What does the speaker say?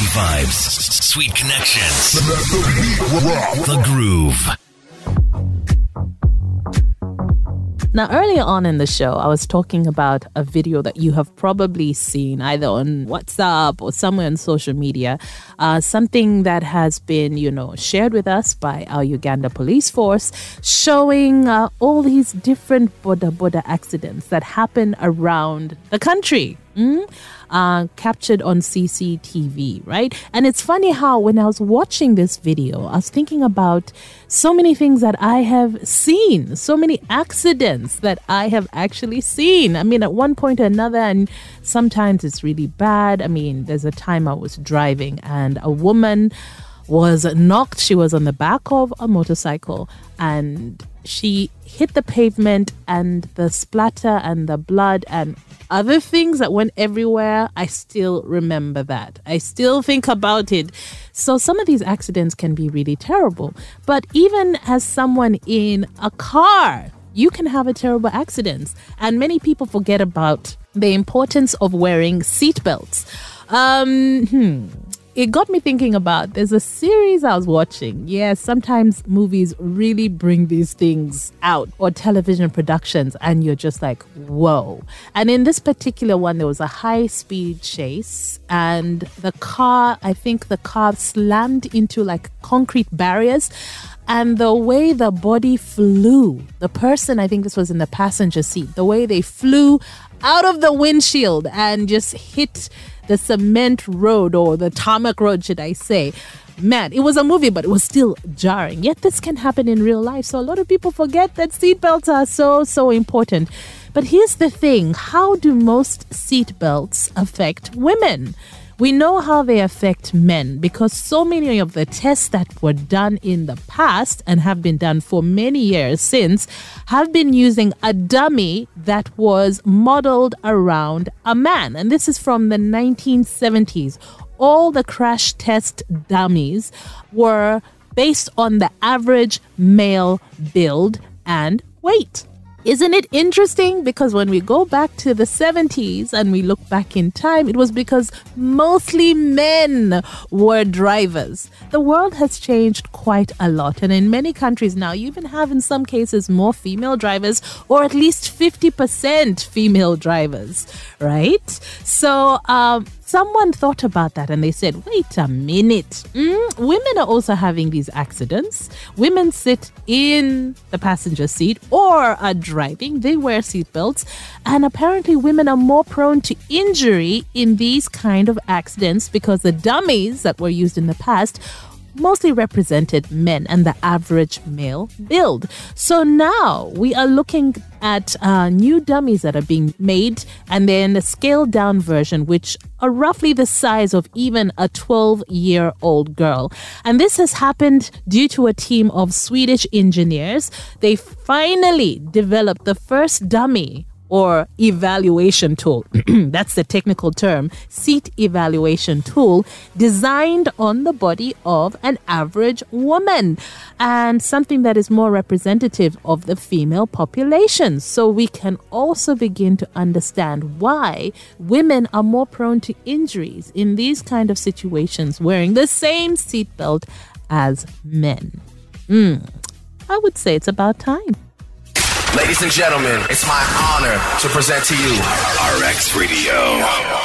Happy vibes, sweet connections. The groove. Now, earlier on in the show, I was talking about a video that you have probably seen either on WhatsApp or somewhere on social media. Uh, something that has been, you know, shared with us by our Uganda police force, showing uh, all these different boda boda accidents that happen around the country. Mm? Uh, captured on CCTV, right? And it's funny how when I was watching this video, I was thinking about so many things that I have seen, so many accidents that I have actually seen. I mean, at one point or another, and sometimes it's really bad. I mean, there's a time I was driving and a woman was knocked. She was on the back of a motorcycle and she hit the pavement and the splatter and the blood and other things that went everywhere, I still remember that. I still think about it. So some of these accidents can be really terrible. But even as someone in a car, you can have a terrible accident. And many people forget about the importance of wearing seatbelts. Um, hmm it got me thinking about there's a series I was watching. Yeah, sometimes movies really bring these things out or television productions, and you're just like, whoa. And in this particular one, there was a high speed chase, and the car, I think the car slammed into like concrete barriers. And the way the body flew, the person, I think this was in the passenger seat, the way they flew out of the windshield and just hit the cement road or the tarmac road, should I say. Man, it was a movie, but it was still jarring. Yet this can happen in real life. So a lot of people forget that seatbelts are so, so important. But here's the thing how do most seatbelts affect women? We know how they affect men because so many of the tests that were done in the past and have been done for many years since have been using a dummy that was modeled around a man. And this is from the 1970s. All the crash test dummies were based on the average male build and weight. Isn't it interesting? Because when we go back to the 70s and we look back in time, it was because mostly men were drivers. The world has changed quite a lot. And in many countries now, you even have, in some cases, more female drivers, or at least 50% female drivers, right? So, um, someone thought about that and they said, wait a minute. Mm, women are also having these accidents. Women sit in the passenger seat or are driving, they wear seatbelts, and apparently women are more prone to injury in these kind of accidents because the dummies that were used in the past mostly represented men and the average male build. So now we are looking at uh, new dummies that are being made and then a scaled down version, which are roughly the size of even a 12 year old girl. And this has happened due to a team of Swedish engineers. They finally developed the first dummy or evaluation tool. That's the technical term, seat evaluation tool designed on the body of an average woman and something that is more representative of the female population. So we can also begin to understand why women are more prone to injuries in these kind of situations wearing the same seatbelt as men. Mm, I would say it's about time. Ladies and gentlemen, it's my honor to present to you RX Radio.